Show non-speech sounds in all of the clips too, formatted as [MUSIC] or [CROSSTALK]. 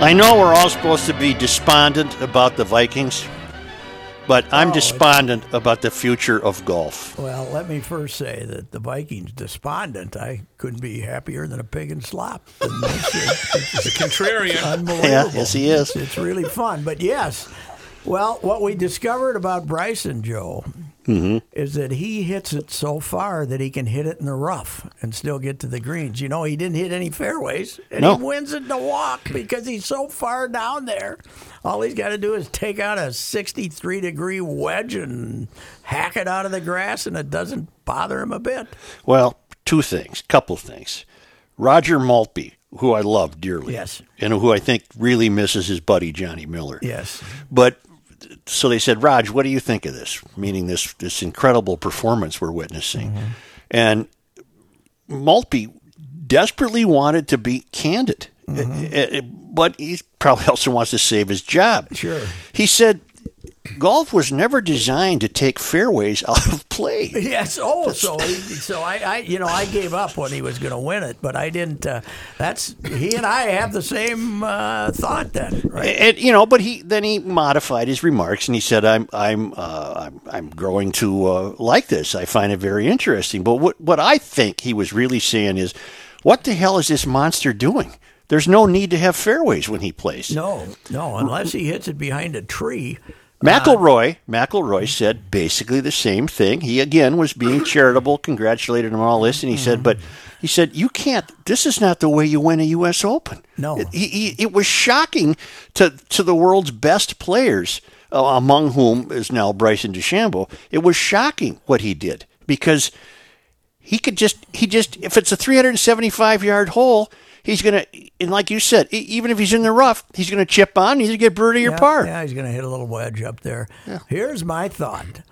I know we're all supposed to be despondent about the Vikings, but I'm Oh, despondent about the future of golf. Well, let me first say that the Vikings despondent. I couldn't be happier than a pig in slop. [LAUGHS] And it's, it's The contrarian. unbelievable. Yeah, yes, he is. It's, it's really fun. But yes, well, what we discovered about Bryson Joe Mm-hmm. is that he hits it so far that he can hit it in the rough and still get to the greens. You know, he didn't hit any fairways, and No. he wins it in the walk because he's so far down there. All he's got to do is take out a 63 degree wedge and hack it out of the grass, and it doesn't bother him a bit. Well, two things, couple things. Roger Maltbie, who I love dearly, Yes. and who I think really misses his buddy Johnny Miller. Yes. But so they said, Raj, what do you think of this? Meaning this this incredible performance we're witnessing. Mm-hmm. And Maltbie desperately wanted to be candid, Mm-hmm. Uh, uh, but he probably also wants to save his job. Sure. He said, golf was never designed to take fairways [LAUGHS] out of play. Yes. Oh, so he, so I, I, you know, I gave up when he was going to win it, but I didn't. Uh, that's he and I have the same uh, thought then, right? And you know, but he then he modified his remarks and he said, "I'm I'm uh, I'm, I'm growing to uh, like this. I find it very interesting." But what what I think he was really saying is, "What the hell is this monster doing? There's no need to have fairways when he plays." No, no, unless he hits it behind a tree. McIlroy McIlroy said basically the same thing. He again was being [COUGHS] charitable, congratulated him on all this, and he said, "But he said you can't. This is not the way you win a U.S. Open." No. it, he, he, it was shocking to to the world's best players, uh, among whom is now Bryson DeChambeau. It was shocking what he did because he could just he just if it's a 375 yard hole. He's gonna, and like you said, even if he's in the rough, he's gonna chip on. He's gonna get birdie or yeah, par. Yeah, he's going to hit a little wedge up there. Yeah. Here's my thought.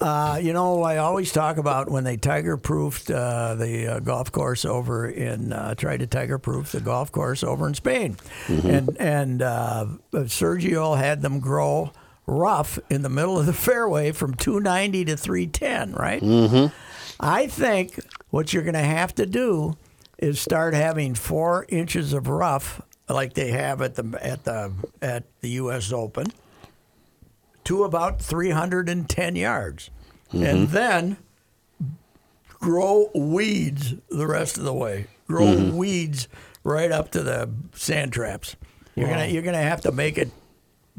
Uh, you know, I always talk about when they tiger proofed uh, the uh, golf course over in, uh, tried to tiger proof the golf course over in Spain. And, and uh, Sergio had them grow rough in the middle of the [LAUGHS] fairway from 290 to 310, right? Mm-hmm. I think what you're going to have to do is start having four inches of rough like they have at the at the at the U.S. Open to about 310 yards, and then grow weeds the rest of the way. Grow weeds right up to the sand traps. You're gonna you're gonna have to make it.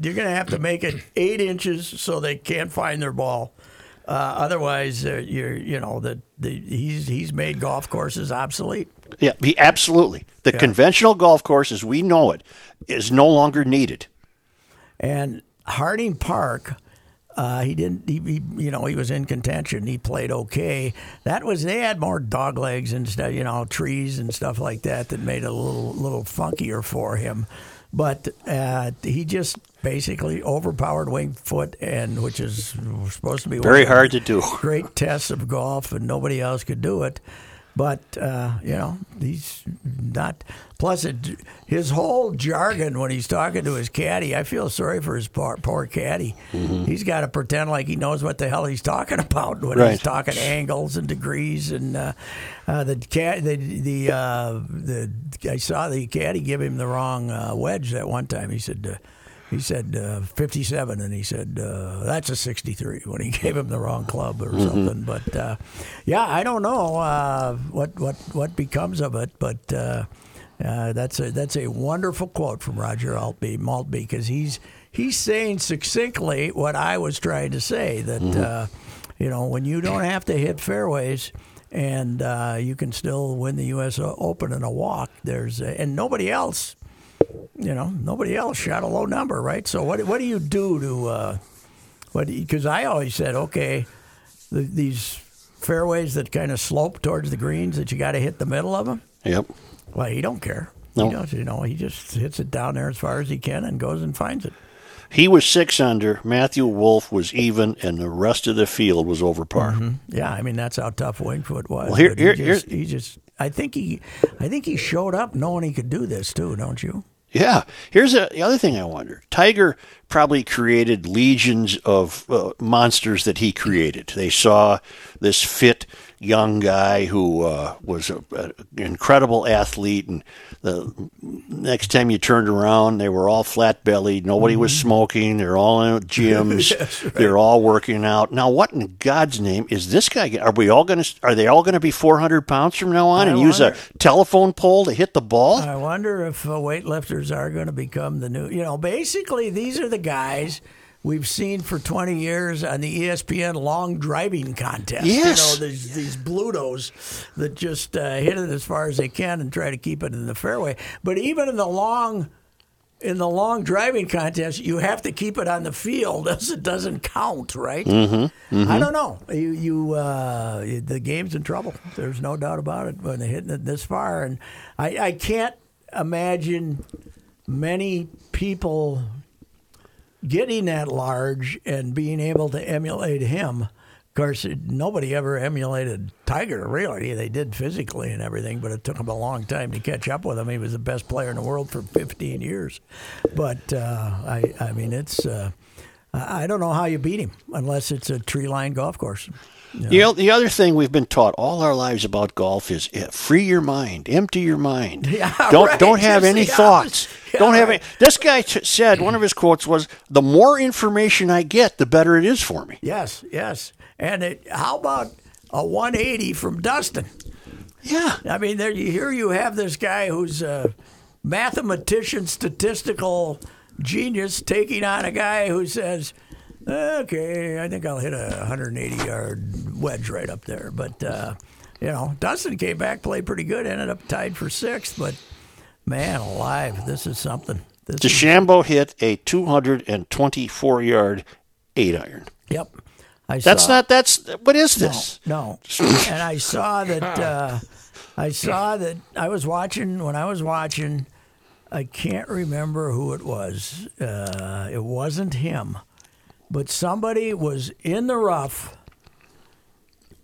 You're gonna have to make it eight inches so they can't find their ball. Uh, otherwise, uh, you're you know that the, he's he's made golf courses obsolete. Yeah, he, absolutely. The conventional golf course as we know it is no longer needed. And Harding Park, uh, he didn't. He, he, you know, he was in contention. He played okay. That was they had more dog legs and stuff, you know, trees and stuff like that that made it a little little funkier for him. But uh, he just basically overpowered Winged Foot, and which is supposed to be Very hard to do. Great tests of golf, and nobody else could do it. But uh, you know, he's not. Plus, it, his whole jargon when he's talking to his caddy, I feel sorry for his poor, poor caddy. He's got to pretend like he knows what the hell he's talking [LAUGHS] about when Right. he's talking angles and degrees and uh, uh, the cat. The the uh, the I saw the caddy give him the wrong uh, wedge that one time. He said. He said uh, 57, and he said uh, that's a 63 when he [LAUGHS] gave him the wrong club or something. But uh, yeah, I don't know uh, what what what becomes of it. But uh, uh, that's a that's a wonderful quote from Roger Altby Maltbie because he's he's saying succinctly what I was trying to say that uh, you know when you don't have to hit fairways and uh, you can still win the U.S. Open in a walk. There's and nobody else, you know, nobody else shot a low number, right? So what what do you do to uh, what? Because I always said, okay, the, these fairways that kind of slope towards the greens that you got to hit the middle of them. Yep. Well, he don't care. No. He does, you know, he just hits it down there as far as he can and goes and finds it. He was six under. Matthew Wolff was even, and the rest of the field was over par. Yeah, I mean that's how tough Wingfoot was. Well, here- he here- just, here- he just, I think he, I think he showed up knowing he could do this too, don't you? Yeah. Here's a, the other thing I wonder. Tiger probably created legions of uh, monsters that he created. They saw this fit young guy who uh, was an incredible athlete, and the next time you turned around, they were all flat bellied. Nobody was smoking. They're all in [LAUGHS] gyms. They're all working out. Now, what in God's name is this guy? Are we all going to? Are they all going to be 400 pounds from now on I and use a telephone pole to hit the ball? I wonder if uh, weightlifters are going to become the new. You know, basically these are the guys. We've seen for 20 years on the ESPN long driving contest. Yes. You know, these, these Blutos that just uh, hit it as far as they can and try to keep it in the fairway. But even in the long in the long driving contest, you have to keep it on the field [LAUGHS] else it doesn't count, right? Mm-hmm, I don't know. You, you uh, the game's in trouble. There's no doubt about it when they're hitting it this far, and I, I can't imagine many people getting that large and being able to emulate him. Of course, nobody ever emulated Tiger, really. They did physically and everything, but it took him a long time to catch up with him. He was the best player in the world for 15 years. But, uh, I, I mean, it's, uh, I don't know how you beat him unless it's a tree lined golf course. The, o- the other thing we've been taught all our lives about golf is eh, free your mind, empty your mind. [LAUGHS] Yeah, don't right, don't have just any [LAUGHS] thoughts. Yeah, don't have right. any. This guy t- said one of his quotes was, "The more information I get, the better it is for me." Yes, yes. And it, how about a 180 from Dustin? Yeah, I mean, there you here you have this guy who's a mathematician, statistical genius, taking on a guy who says, "Okay, I think I'll hit a 180 yard wedge right up there." But uh, you know, Dustin came back, played pretty good, ended up tied for sixth. But man, alive, this is something. This is, DeChambeau hit a 224 yard eight iron. yep. I That's saw- not. That's what is this? No, and I saw that. Uh, I saw that. I was watching when I was watching. I can't remember who it was. Uh, it wasn't him, but somebody was in the rough.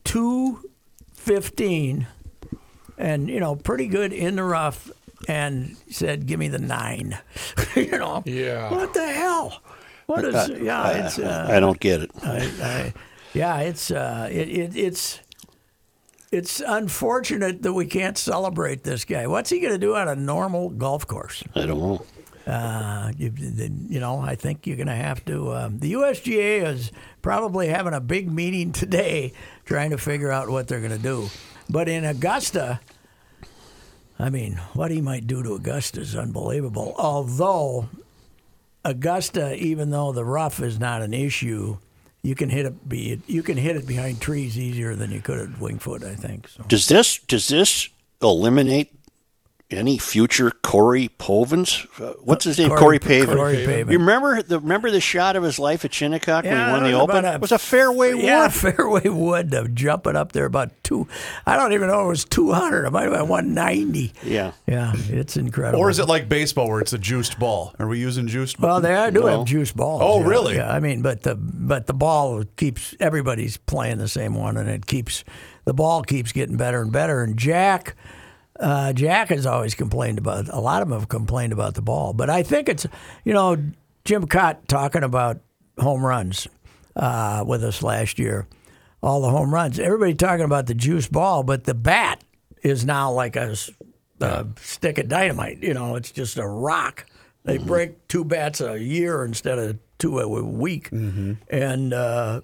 Two fifteen, and you know, pretty good in the rough, and said, "Give me the nine. [LAUGHS] you know, Yeah. What the hell? What is? Yeah, it's. Uh, I don't get it. I, I, yeah, it's uh, it, it, it's it's unfortunate that we can't celebrate this guy. What's he going to do on a normal golf course? I don't know. Uh, you, you know, I think you're going to have to. Um, the USGA is probably having a big meeting today, trying to figure out what they're going to do. But in Augusta, I mean, what he might do to Augusta is unbelievable. Although Augusta, even though the rough is not an issue, you can hit it. You can hit it behind trees easier than you could at Wingfoot. I think so. Does this does this eliminate any future Corey Povens? Uh, what's his name? Corey, Pavin. Corey Pavin. You remember the remember the shot of his life at Shinnecock when he won the Open? a- it was a fairway Yeah, wood. [LAUGHS] fairway wood. To jumping up there about two. I don't even know if it was two hundred. It might have been one ninety. Yeah. Yeah, it's incredible. Or is it like baseball where it's a juiced ball? Are we using juiced ball? Well, they do No. have juice balls. Oh, yeah, really? Yeah, I mean, but the but the ball keeps everybody's playing the same one, and it keeps the ball keeps getting better and better. And Jack, uh, Jack has always complained about. A lot of them have complained about the ball, but I think it's you know Jim Kaat talking about home runs uh, with us last year, all the home runs. Everybody talking about the juice ball, but the bat is now like a, a stick of dynamite. You know, it's just a rock. They break two bats a year instead of two a week, and uh,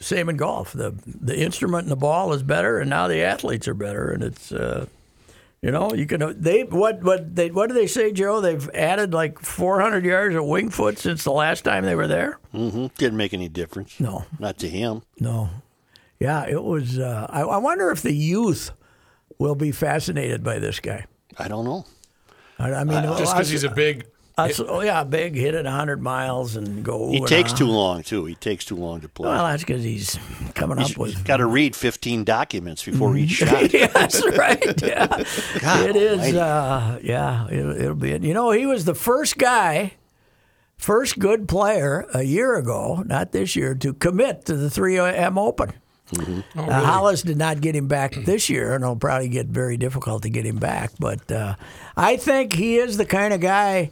same in golf. the The instrument and the ball is better, and now the athletes are better, and it's. Uh, you know, you can. They what what they what do they say, Joe? They've added like 400 yards of wing foot since the last time they were there. hmm Didn't make any difference. No. Not to him. No. yeah, it was. Uh, I, I wonder if the youth will be fascinated by this guy. I don't know. I, I mean, Just because he's a big. Us- oh yeah, big hit it hundred miles and go. He takes too long too. He takes too long to play. Well, that's because he's coming up He's with. got to read 15 documents before each [LAUGHS] shot. yeah, that's right. Yeah, [LAUGHS] God it is. almighty. Uh, yeah, it, it'll be. You know, he was the first guy, first good player a year ago, not this year, to commit to the 3M Open. Oh, Uh, really? Hollis did not get him back this year, and it'll probably get very difficult to get him back. But uh, I think he is the kind of guy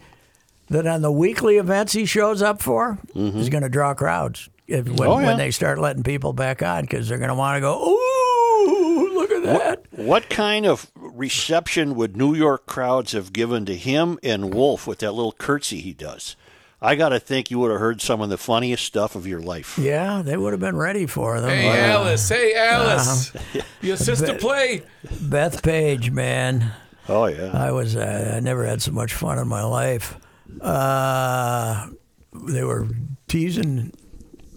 that on the weekly events he shows up for is going to draw crowds if, when, Oh, yeah. when they start letting people back on because they're going to want to go, ooh, look at that. What kind of reception would New York crowds have given to him and Wolff with that little curtsy he does? I got to think you would have heard some of the funniest stuff of your life. Yeah, they would have been ready for them. Hey, Uh, Alice. Hey, Alice. Uh-huh. You assist to play. Bethpage, man. Oh yeah. I was uh, I never had so much fun in my life. Uh, they were teasing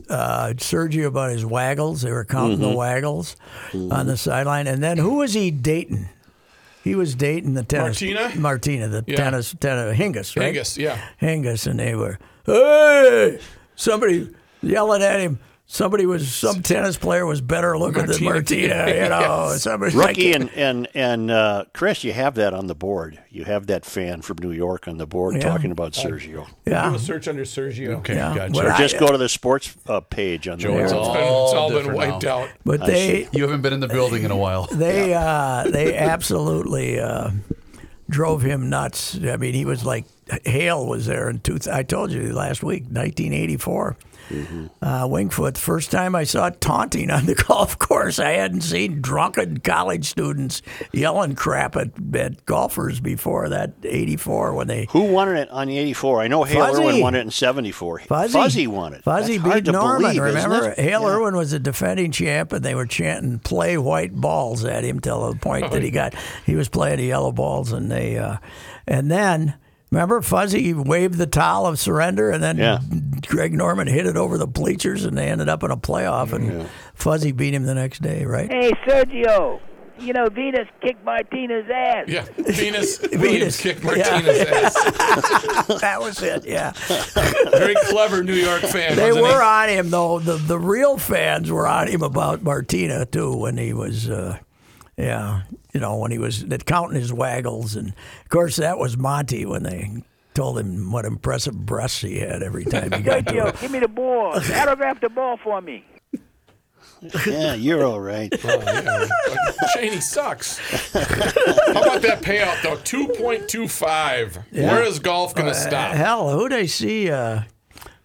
uh, Sergio about his waggles. They were counting Mm-hmm. the waggles on the sideline. And then who was he dating? He was dating the tennis Martina? Martina, the Yeah. tennis, tennis Hingis, right? Angus, yeah. Hingis, and they were, hey, somebody yelling at him. Somebody was some tennis player was better looking than Martina. Martina. You [LAUGHS] know, Yes. somebody Rookie like, and and and uh, Chris, you have that on the board. You have that fan from New York on the board Yeah. talking about Sergio. Do yeah. a search under Sergio. Okay, Yeah. gotcha. What Or I- just go to the sports uh, page on the Joe, board. it's It's all, been, it's all been wiped now. out. But they You haven't been in the building in a while. [LAUGHS] they uh, they absolutely uh, drove him nuts. I mean, he was like Hale was there in two. I told you last week, 1984. Uh, Wingfoot. The first time I saw taunting on the [LAUGHS] golf course, I hadn't seen drunken college students yelling crap at, at golfers before that. 84 when they Who won it on the '84? I know Hale Fuzzy. Irwin won it in '74. Fuzzy, won it. Fuzzy That's beat to Norman. believe, remember? Hale Yeah. Irwin was a defending champ, and they were chanting "Play white balls" at him till the point that he [LAUGHS] got he was playing the yellow balls, and they uh, and then. Remember, Fuzzy waved the towel of surrender, and then Yeah. Greg Norman hit it over the bleachers, and they ended up in a playoff. And Fuzzy beat him the next day, right? Hey, Sergio. You know, Venus kicked Martina's ass. Yeah, Venus, [LAUGHS] Venus. Williams kicked Martinez' ass. [LAUGHS] that was it. Yeah, Very clever New York fan. they wasn't were he? on him though. The the real fans were on him about Martina too when he was, uh, yeah, you know, when he was counting his waggles, and of course that was Monty when they told him what impressive breasts he had every time he got to it. Give me the ball. Autograph the ball for me. Yeah, you're all right. [LAUGHS] Oh, yeah. Cheney sucks. How about that payout though? Two point two five. Where is golf going to stop? Hell, who'd I see? Uh,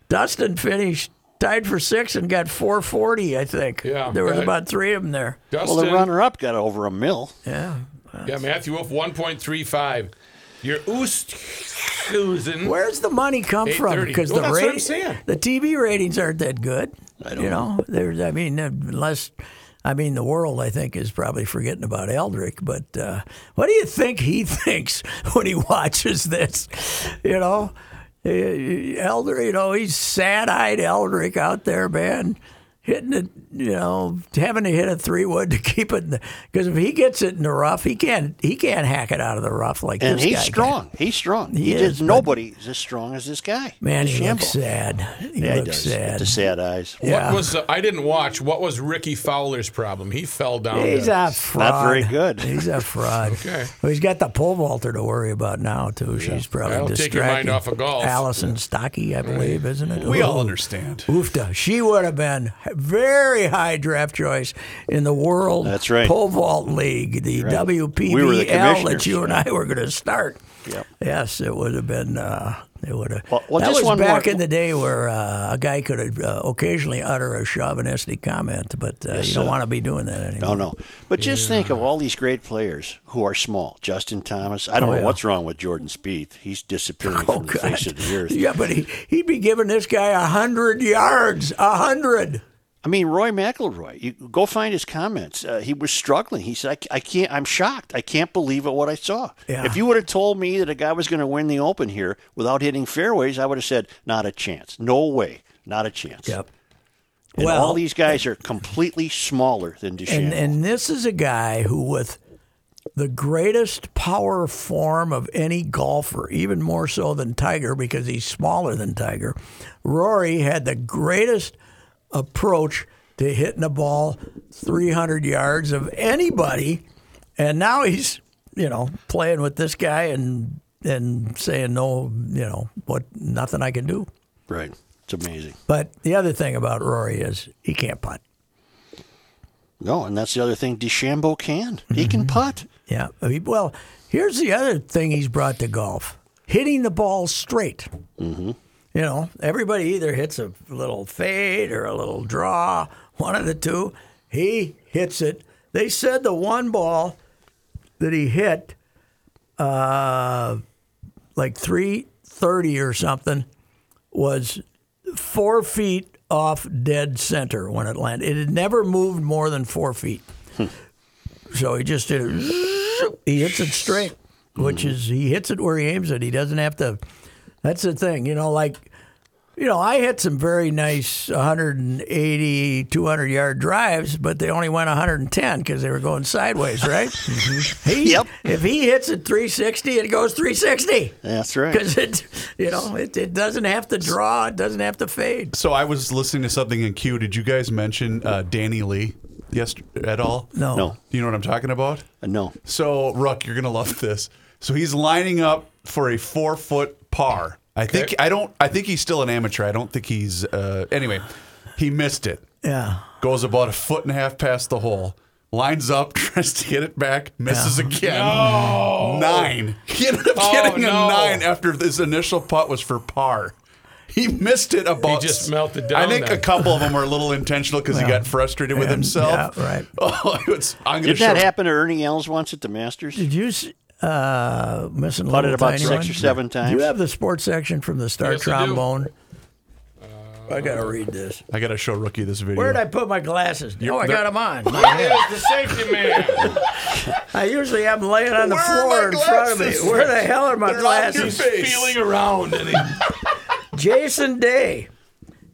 Dustin finished tied for six and got 440. I think. Yeah, there was yeah. about three of them there. Dustin, Well, the runner-up got over a mill. Yeah. yeah, Matthew Wolff one point three five. Your Oosthuizen. Where's the money come from? Because Well, the that's what I'm rati- saying. the TV ratings aren't that good. I don't you know. There's, I mean, unless, I mean, the world I think is probably forgetting about Eldrick. But uh, what do you think he [LAUGHS] thinks when he [LAUGHS] watches this? You know, Eldrick. You know, he's sad-eyed Eldrick out there, man. Hitting it, you know, having to hit a three wood to [LAUGHS] keep it, because if he gets it in the rough, he can't he can't hack it out of the rough like And this he's guy can. strong. He's strong. He He, is, is. but- Nobody is as strong as this guy. Man, he Shambo. looks sad. He Yeah, he looks does. sad. The sad eyes. Yeah. What was uh, I didn't watch? What was Rickie Fowler's problem? He fell down. He's to- a fraud. Not very good. [LAUGHS] He's a fraud. [LAUGHS] Okay. Well, he's got the pole vaulter to worry about now too. She's probably That'll take your mind distracted. off of golf. Allison Stokke, I believe, isn't it? We all understand. Oofta. She would have been very high draft choice in the World That's right. Pole Vault League, the Right. WPBL We the that you and I were going to start. Yep. Yes, it would have been. Uh, it would have. Well- well, that just was back more- in the day where uh, a guy could uh, occasionally utter a chauvinistic comment, but uh, you don't want to be doing that anymore. No, no. But just think of all these great players who are small. Justin Thomas. I don't Oh, know yeah. what's wrong with Jordan Spieth. He's disappearing Oh from the face of the earth. [LAUGHS] Yeah, but he, he'd be giving this guy a hundred yards. A hundred. I mean, Roy McIlroy. You go find his comments. Uh, he was struggling. He said, I, "I can't. I'm shocked. I can't believe it. What I saw. Yeah. If you would have told me that a guy was going to win the Open here without hitting fairways, I would have said, not a chance. No way. Not a chance. Yep. And Well- all these guys are completely smaller than DeChambeau. And and this is a guy who with the greatest power form of any golfer, even more so than Tiger because he's smaller than Tiger. Rory had the greatest approach to hitting a ball 300 yards of anybody, and now he's you know playing with this guy and and saying no, you know what, nothing I can do. right. It's amazing. But the other thing about Rory is he can't putt. No, and that's the other thing DeChambeau can. He Mm-hmm. can putt. Yeah. Well, here's the other thing he's brought to golf hitting the ball straight. Mm-hmm. You know, everybody either hits a little fade or a little draw, one of the two. He hits it. They said the one ball that he hit, uh, like 330 or something, was four feet off dead center when it landed. It had never moved more than four feet. So he just did it. [LAUGHS] He hits it straight, which is he hits it where he aims it. He doesn't have to. That's the thing, you know. Like, you know, I hit some very nice 180, 200 yard drives, but they only went 110 because they were going sideways, right? [LAUGHS] he, Yep. If he hits it 360, it goes 360 That's right. because it, you know, it, it doesn't have to draw. It doesn't have to fade. So I was listening to something in Q. Did you guys mention uh, Danny Lee Yes, at all? No. No. You know what I'm talking about? Uh, no. So, Ruck, you're gonna love this. So he's lining up for a four foot par. I think I don't. I think he's still an amateur. I don't think he's. Uh, anyway, he missed it. Yeah. Goes about a foot and a half past the hole. Lines up, [LAUGHS] tries to hit it back, misses again. Nine. He ended up Oh, getting no. a nine after his initial putt was for par. He missed it about. just melted down I think then. a couple of them were a little intentional because he got frustrated with and- himself. yeah, right. [LAUGHS] Oh, it's, I'm gonna Did that show- happen to Ernie Els once at the Masters? Did you s- uh, missing a Putted little about tiny six one? or seven Do times. you have the sports section from the Star Yes, I do. Trombone? I gotta read this. I gotta show Rookie this video. Where did I put my glasses? Oh, I they're- got them on. [LAUGHS] Where's the safety man? [LAUGHS] I usually have them laying on the Where are floor my in front of me. glasses? Where the hell are my They're on your glasses? face. Feeling around and he, [LAUGHS] Jason Day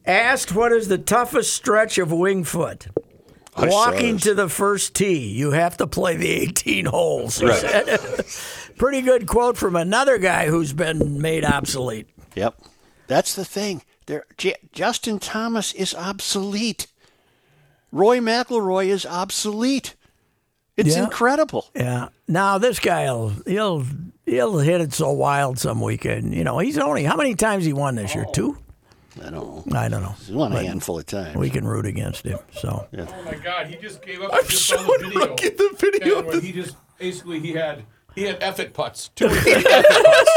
asked, "What is the toughest stretch of Wing Foot?" I Walking to the first tee, you have to play the 18 holes. Right. said. [LAUGHS] Pretty good quote from another guy who's been made obsolete. Yep. That's the thing. There, J- Justin Thomas is obsolete. Roy McIlroy is obsolete. It's Yeah. incredible. Yeah. Now this guy'll he'll he'll hit it so wild some weekend. You know, he's only how many times he won this year? Oh. Two? I don't know. I don't know. He's won a But handful of times. We can root against him. So oh my god, he just gave up. I'm I just saw showing the video. Rookie the video And of when this. he just basically he had he had effort putts. Two or three effort putts.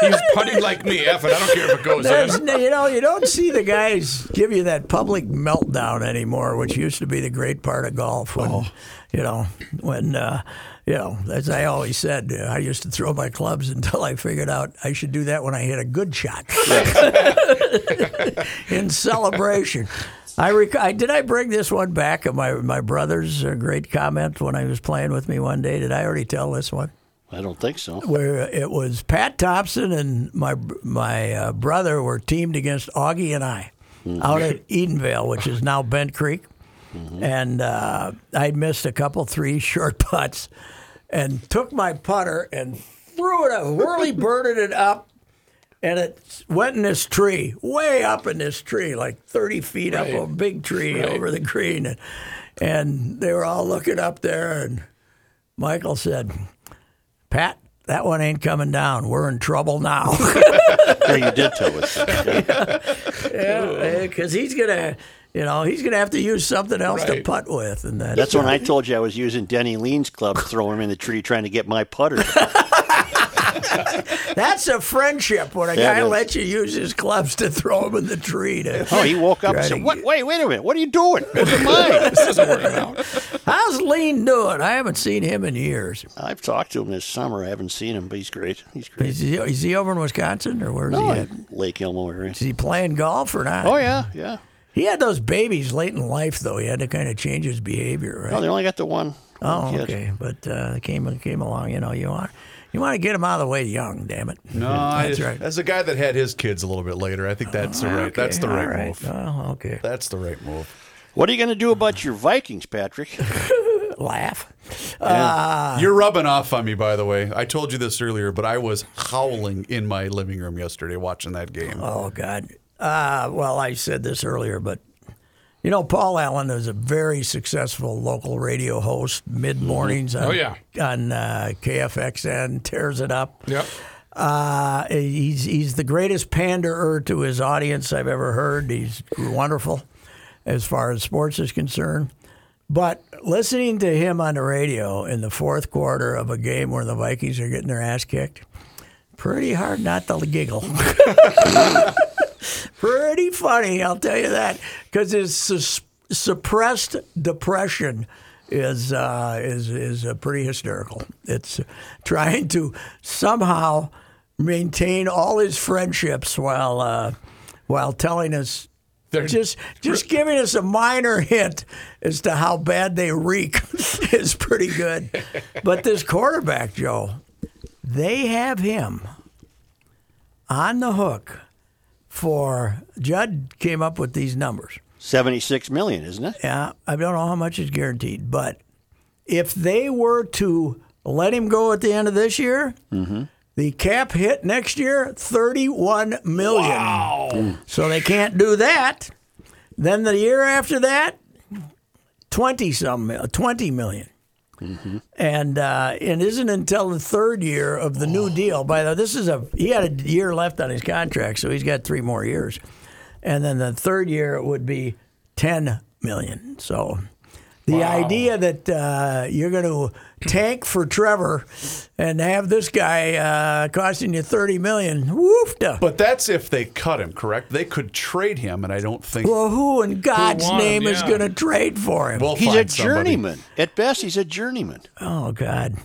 He was putting like me. Effort. I don't care if it goes There's, in. you know, you don't see the guys give you that public meltdown anymore, which used to be the great part of golf. When, Oh. you know, when, uh, you know, as I always said, uh, I used to throw my clubs [LAUGHS] until I figured out I should do that when I hit a good shot [LAUGHS] in celebration. I, rec- I did I bring this one back of my my brother's uh, great comment when I was playing with me one day. Did I already tell this one? I don't think so. where it was Pat Thompson and my my uh, brother were teamed against Augie and I out at Edenvale, which is now Bent Creek, and uh, I missed a couple three short [LAUGHS] putts, and took my putter and threw it, up, whirly birded it up, and it went in this tree, way up in this tree, like thirty feet up, a big tree over the green, and, and they were all looking up there, and Michael said. Pat, that one ain't coming down. We're in trouble now. [LAUGHS] Yeah, you did tell us. that. [LAUGHS] yeah, because he's gonna, you know, he's gonna have to use something else to putt with, and that's, That's when I [LAUGHS] told you I was using Denny Lean's club to throw him in the tree trying to get my putter. [LAUGHS] that's a friendship when a Yeah, guy lets you use his clubs to throw him in the tree. To, Oh, he woke up and said, "What? Wait, wait a minute! What are you doing? Those are mine." This isn't working out. How's Lean doing? I haven't seen him in years. I've talked to him this summer. I haven't seen him, but he's great. He's great. Is he, is he over in Wisconsin or where's Oh, he at? Lake Elmo area. Is he playing golf or not? Oh yeah, yeah. He had those babies late in life, though. He had to kind of change his behavior, right? Well, they only got the one Oh, kid. okay. But uh, came came along. You know, you want you want to get him out of the way young. Damn it. No, [LAUGHS] I, that's right. as a guy that had his kids a little bit later, I think that's the right. That's the Okay, right, move. Oh, okay. That's the right move. What are you going to do about your Vikings, Patrick? [LAUGHS] Laugh. You're rubbing off on me, by the way. I told you this earlier, but I was howling in my living room yesterday watching that game. Oh God. Uh, well, I said this earlier, but you know, Paul Allen is a very successful local radio host. Mid mornings on, Oh, yeah. on uh, KFXN tears it up. Yep. Uh, he's he's the greatest panderer to his audience I've ever heard. He's wonderful as far as sports is concerned. But listening to him on the radio in the fourth quarter of a game where the Vikings are getting their ass kicked, pretty hard not to giggle. [LAUGHS] pretty funny, I'll tell you that, because his sus- suppressed depression is uh, is is uh, pretty hysterical. It's trying to somehow maintain all his friendships while uh, while telling us. They're- just just giving us a minor hint as to how bad they reek [LAUGHS] is pretty good. But this quarterback, Joe, they have him on the hook for Judd came up with these numbers. 76 million, isn't it? Yeah, I don't know how much is guaranteed, but if they were to let him go at the end of this year, mm-hmm. the cap hit next year thirty-one million. So they can't do that. Then the year after that, twenty some mil- twenty million. And uh, it isn't until the third year of the new deal. By the way, this is a he had a year left on his contract, so he's got three more years. And then the third year it would be ten million. So the idea that uh, you're going to tank for Trevor and have this guy uh, costing you thirty million, woofda. But that's if they cut him, correct? They could trade him, and I don't think well, who in God's want him, name is yeah. going to trade for him? we'll He's a find somebody. journeyman. At best, he's a journeyman. oh God.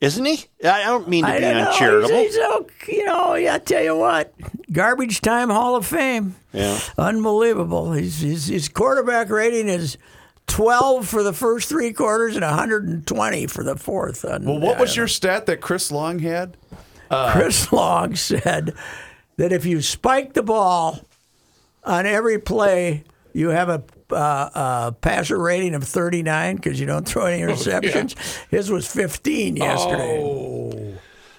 Isn't he? I I don't mean to I be don't know. uncharitable. He's, he's, oh, you know, I tell you what, garbage time Hall of Fame. Yeah. Unbelievable. He's, his, his quarterback rating is 12 for the first three quarters and 120 for the fourth. And, Well, what uh, was your stat that Chris Long had? Chris Long [LAUGHS] said that if you spike the ball on every play, you have a, uh, uh passer rating of 39 because you don't throw any [LAUGHS] interceptions. His was 15 yesterday. Oh,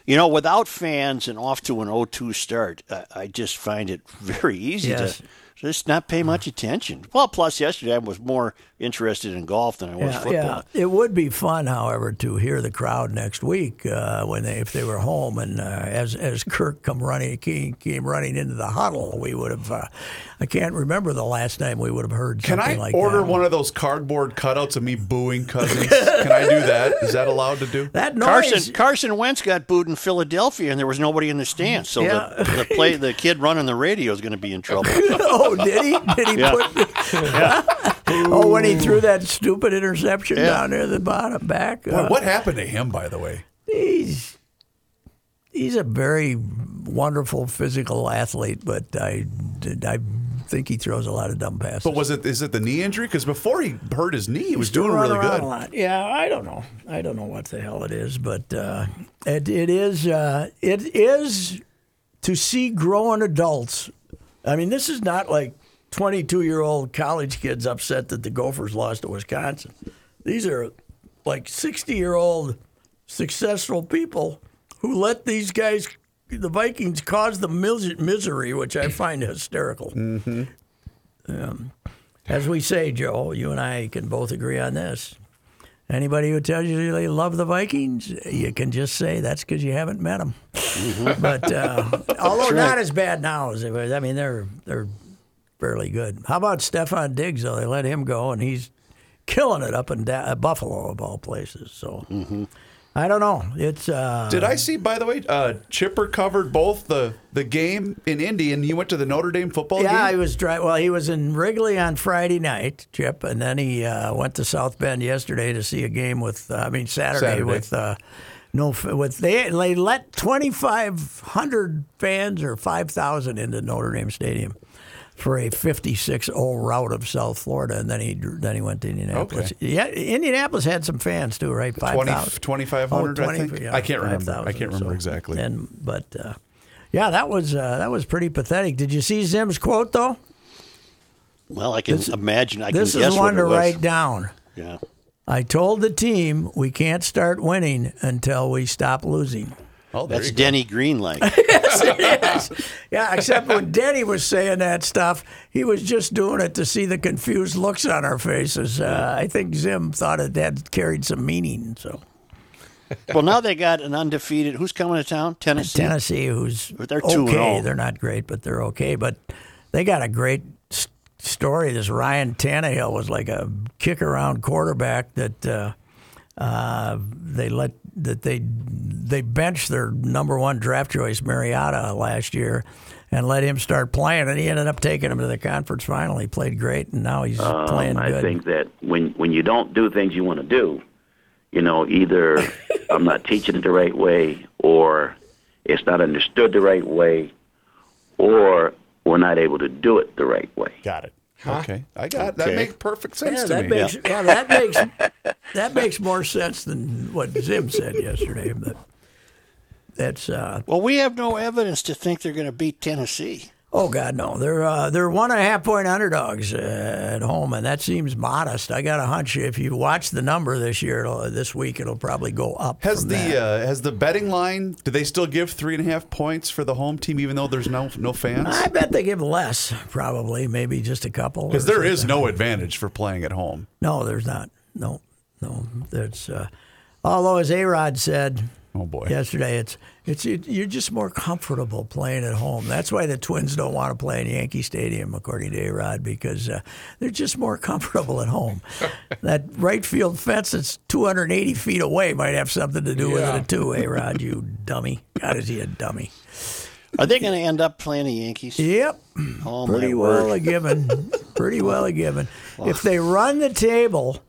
You know, without fans and off to an 0-2 start, I, I just find it [LAUGHS] very easy Yes. to just not pay much attention. Well, plus yesterday I was more interested in golf than I was Yeah, football. yeah. It would be fun, however, to hear the crowd next week uh, when they if they were home and uh, as as Kirk come running came, came running into the huddle, we would have. Uh, I can't remember the last time we would have heard Can something I like order that. one of those cardboard cutouts of me booing Cousins? Can I do that? Is that allowed to do? [LAUGHS] That noise. Carson Carson Wentz got booed in Philadelphia, and there was nobody in the stands. So Yeah. the, the play the kid running the radio is going to be in trouble. [LAUGHS] oh, did he? Did he Yeah. put? [LAUGHS] oh, when he threw that stupid interception Yeah. down there at the bottom back. Boy, uh, what happened to him, by the way? he's he's a very wonderful physical athlete, but I I think he throws a lot of dumb passes. But was it is it the knee injury? Because before he hurt his knee, he was doing really good. A lot. Yeah, I don't know. I don't know what the hell it is, but uh, it it is uh, it is to see grown adults. I mean, this is not like twenty-two year old college kids upset that the Gophers lost to Wisconsin. These are like sixty year old successful people who let these guys. The Vikings cause the mis- misery, which I find hysterical. Um, as we say, Joe, you and I can both agree on this. Anybody who tells you they love the Vikings, you can just say that's because you haven't met them. But uh, [LAUGHS] although not as bad now as they were, I mean they're they're fairly good. How about Stefon Diggs? Though they let him go, and he's killing it up in da- uh, Buffalo of all places. So I don't know. It's uh, Did I see, by the way, uh, Chipper covered both the, the game in Indy and he went to the Notre Dame football Yeah, he game? was dry. Well, he was in Wrigley on Friday night, Chip, and then he uh, went to South Bend yesterday to see a game with. Uh, I mean Saturday, Saturday. with uh, no with they they let twenty five hundred fans or five thousand into Notre Dame Stadium. For a 56-0 route of South Florida, and then he then he went to Indianapolis. Yeah, Indianapolis had some fans too, right? 20 5,000. 2,500, Oh, I think. yeah, I can't remember. I can't remember so- exactly. And but uh, yeah, that was uh, that was pretty pathetic. Did you see Zim's quote though? Well, I can imagine. I This can is guess one what to write down. Yeah. I told the team we can't start winning until we stop losing. Oh, That's you go. Denny Green like. [LAUGHS] [LAUGHS] Yeah, except when Denny was saying that stuff, he was just doing it to see the confused looks on our faces. Uh, I think Zim thought it had carried some meaning. So well, now they got an undefeated. Who's coming to town? Tennessee. Tennessee, who's they're 2 okay, they're not great, but they're okay. But they got a great s- story. This Ryan Tannehill was like a kick around quarterback that uh, uh, they let that they they benched their number one draft choice Mariota last year. And let him start playing, and he ended up taking him to the conference final. He played great, and now he's playing Um, I good. think that when when you don't do things you want to do, you know, either [LAUGHS] I'm not teaching it the right way, or it's not understood the right way, or we're not able to do it the right way. Got it. Okay, I got that. Makes perfect sense yeah, to that me. makes yeah. that makes [LAUGHS] that makes more sense than what Zim said yesterday. But that's uh, Well, we have no evidence to think they're going to beat Tennessee. Oh god no, they're uh, they're one and a half point underdogs uh, at home, and that seems modest. I got a hunch if you watch the number this year, it'll, this week, it'll probably go up. Has the uh, has the betting line? Do they still give three and a half points for the home team, even though there's no no fans? I bet they give less, probably maybe just a couple. Because there is something. no advantage for playing at home. no, there's not. No, no, there's. Uh, although as A Rod said. Oh boy. yesterday. It's it's it, you're just more comfortable playing at home. That's why the Twins don't want to play in Yankee Stadium, according to Arod, because uh, they're just more comfortable at home. [LAUGHS] that right field fence that's 280 feet away might have something to do Yeah. with it too. [LAUGHS] Arod, you dummy. God, is he a dummy? Are they going to end up playing the Yankees? Yep. Oh, pretty my well word. a given. pretty well a given. If they run the table,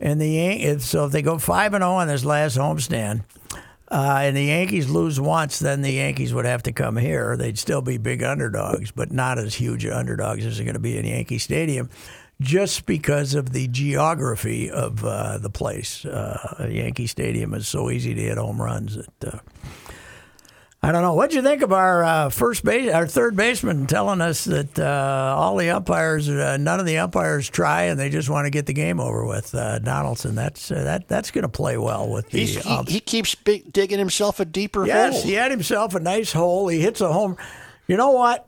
and the Yan- if, so if they go five and zero on this last homestand, uh, and the Yankees lose once, then the Yankees would have to come here. They'd still be big underdogs, but not as huge underdogs as they're going to be in Yankee Stadium, just because of the geography of uh, the place. Uh, Yankee Stadium is so easy to hit home runs that. I don't know. What'd you think of our uh, first base, our third baseman, telling us that uh, all the umpires, uh, none of the umpires try, and they just want to get the game over with? Uh, Donaldson, that's uh, that that's going to play well with the he, he keeps big, digging himself a deeper Yes, hole. he had himself a nice hole. He hits a home. You know what?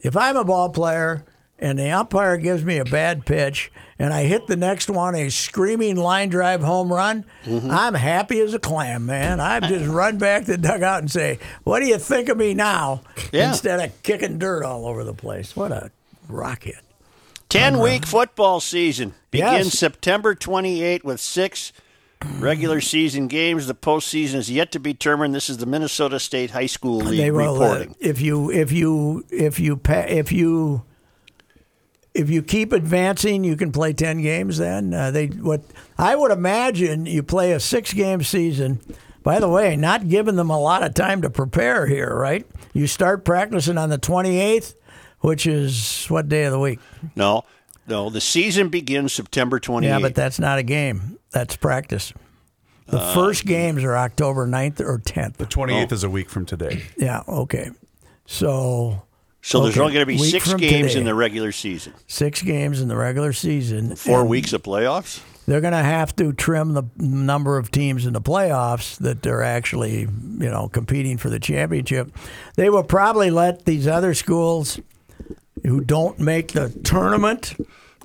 If I'm a ball player and the umpire gives me a bad pitch and I hit the next one a screaming line drive home run, Mm-hmm. I'm happy as a clam, man. I just run back to the dugout and say, "What do you think of me now?" Yeah. Instead of kicking dirt all over the place. What a rocket! 10 week football season begins Yes. September 28 with six regular season games. The postseason is yet to be determined. This is the Minnesota State High School League they will. uh, reporting. if you if you if you if you if you keep advancing, you can play ten games. Then uh, they what I would imagine you play a six game season. By the way, not giving them a lot of time to prepare here, right? You start practicing on the twenty eighth, which is what day of the week? no, no, the season begins September 28. Yeah, but that's not a game. That's practice. The first games are October 9th or 10th. The 28th is a week from today. Yeah, okay. So so there's only going to be week six games today. in the regular season. six games in the regular season. Four weeks of playoffs. They're going to have to trim the number of teams in the playoffs that are actually, you know, competing for the championship. They will probably let these other schools who don't make the tournament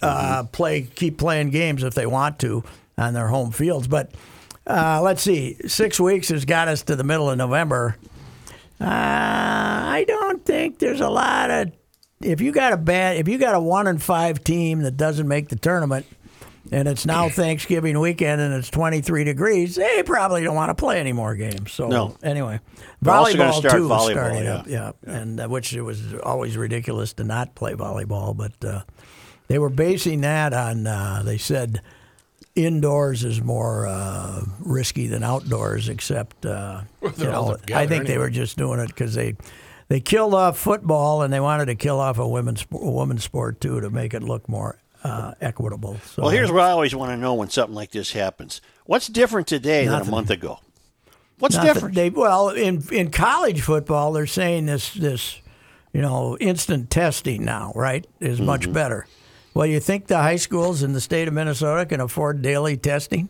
uh, play, keep playing games if they want to on their home fields. But uh, let's see, six weeks has got us to the middle of November. Uh, I don't think there's a lot of. If you got a bad, if you got a one and five team that doesn't make the tournament, and it's now [CLEARS THROAT] Thanksgiving weekend and it's 23 degrees, they probably don't want to play any more games. So No. anyway, volleyball start too volleyball, starting yeah. up, yeah, and uh, which it was always ridiculous to not play volleyball, but uh, they were basing that on. Uh, they said indoors is more uh, risky than outdoors, except uh, [LAUGHS] you know, together I think they were just doing it because they they killed off football and they wanted to kill off a women's a women's sport too to make it look more uh, equitable. So Well, here's what I always want to know when something like this happens. What's different today than a month ago? What's Nothing. different? They, well, in in college football, they're saying this this you know instant testing now, right, is Mm-hmm. much better. Well, you think the high schools in the state of Minnesota can afford daily testing?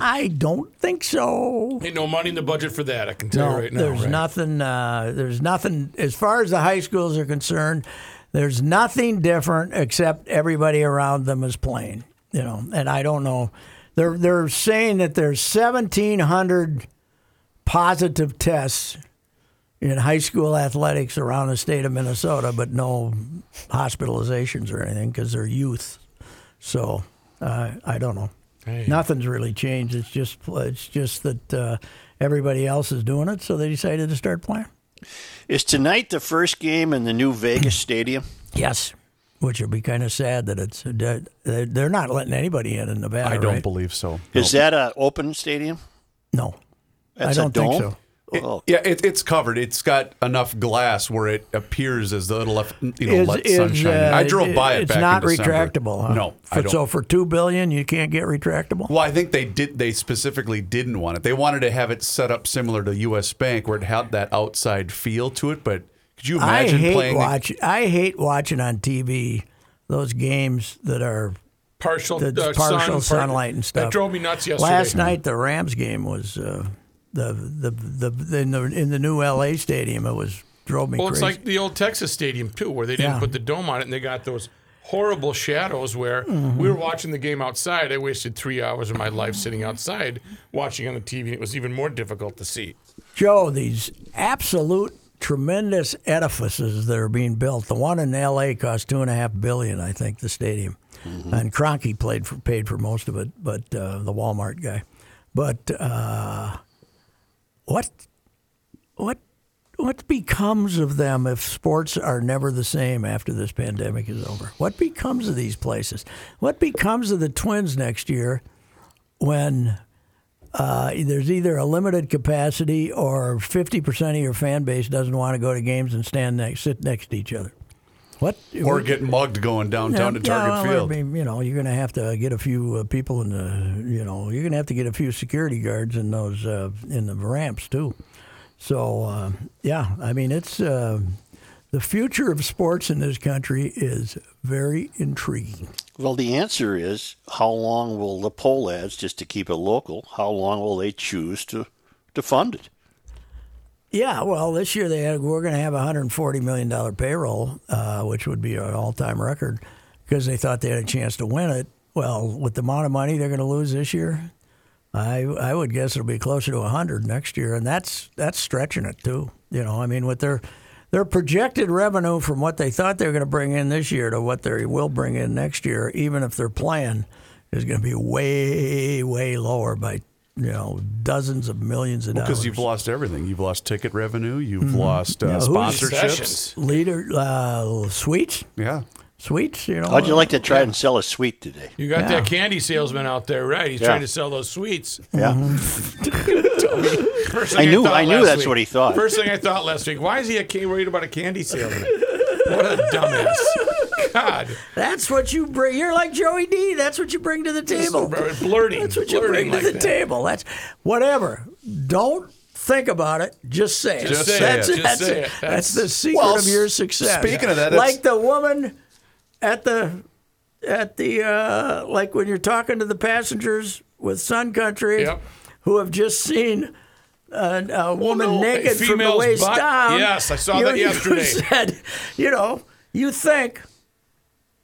I don't think so. Ain't no money in the budget for that. I can tell No, you right now. there's right? nothing. Uh, there's nothing as far as the high schools are concerned. There's nothing different except everybody around them is playing. You know, and I don't know. They're they're saying that there's 1,700 positive tests in high school athletics around the state of Minnesota, but no hospitalizations or anything because they're youth. So uh, I don't know. Hey. Nothing's really changed. It's just it's just that uh, everybody else is doing it, so they decided to start playing. Is tonight the first game in the new Vegas stadium? Yes, which would be kind of sad that it's they're not letting anybody in in Nevada. I don't right? believe so. Is that an open stadium? No, That's I don't a dome? think so. Oh, Yeah, it, it's covered. It's got enough glass where it appears as though it'll let, you know, Is- let is, sunshine. in. uh, I drove by it It's back not in December. It's not retractable. Huh? No, I For- don't. So for two billion, you can't get retractable. Well, I think they did. They specifically didn't want it. They wanted to have it set up similar to U.S. Bank, where it had that outside feel to it. But could you imagine I imagine hate playing? watching. I hate watching on TV those games that are partial, the uh, partial sun, part- sunlight and stuff. That drove me nuts yesterday. Last night, the Rams game was uh, the, the the in the in the new LA stadium. It was drove me Well, it's like the old Texas Stadium too, where they didn't Yeah. put the dome on it, and they got those horrible shadows. Where Mm-hmm. we were watching the game outside, I wasted three hours of my life sitting outside watching on the TV. It was even more difficult to see. Joe, these absolute tremendous edifices that are being built. The one in L.A. cost two and a half billion, I think, the stadium, and Kroenke played for paid for most of it, but uh, the Walmart guy. But uh, what what what becomes of them if sports are never the same after this pandemic is over? What becomes of these places? What becomes of the Twins next year when uh, there's either a limited capacity or 50% of your fan base doesn't want to go to games and stand next, sit next to each other. What or get mugged going downtown to Target well, Field. I mean, you know, you're going to have to get a few uh, people in the, you know, you're going to have to get a few security guards in those uh, in the ramps too. So uh, yeah, I mean, it's uh, the future of sports in this country is very intriguing. Well, the answer is how long will the Pohlads, just to keep it local, how long will they choose to, to fund it? Yeah, well, this year they had, we're going to have a 140 million dollar payroll, uh, which would be an all time record, because they thought they had a chance to win it. Well, with the amount of money they're going to lose this year, I I would guess it'll be closer to 100 next year, and that's that's stretching it too. You know, I mean, with their their projected revenue from what they thought they were going to bring in this year to what they will bring in next year, even if their plan is going to be way way lower by you know dozens of millions of dollars. Because you've lost everything. You've lost ticket revenue. You've lost uh, Mm-hmm. Yeah, sponsorships. Leader uh, suites, Yeah. suites. You know, How'd you like to try and sell a sweet today? You got Yeah. that candy salesman out there, right? He's Yeah. trying to sell those sweets. Yeah. First I knew- thought I knew that's week- what he thought. First thing I thought last week, why is he a, ca- worried about a candy salesman? what a [LAUGHS] dumbass. [LAUGHS] God. That's what you bring. You're like Joey D. That's what you bring to the table. Blurting. That's what you blurting bring to like the that. table. That's whatever. Don't think about it. Just say it. Just say that's it. Just That's, say it. it. That's, That's- the secret Well, of your success. speaking of that, it's- like the woman at the at the uh, like when you're talking to the passengers with Sun Country Yep. who have just seen. A, a woman no, a naked from the waist butt? down. Yes, I saw You- that you yesterday. [LAUGHS] said, you know, you think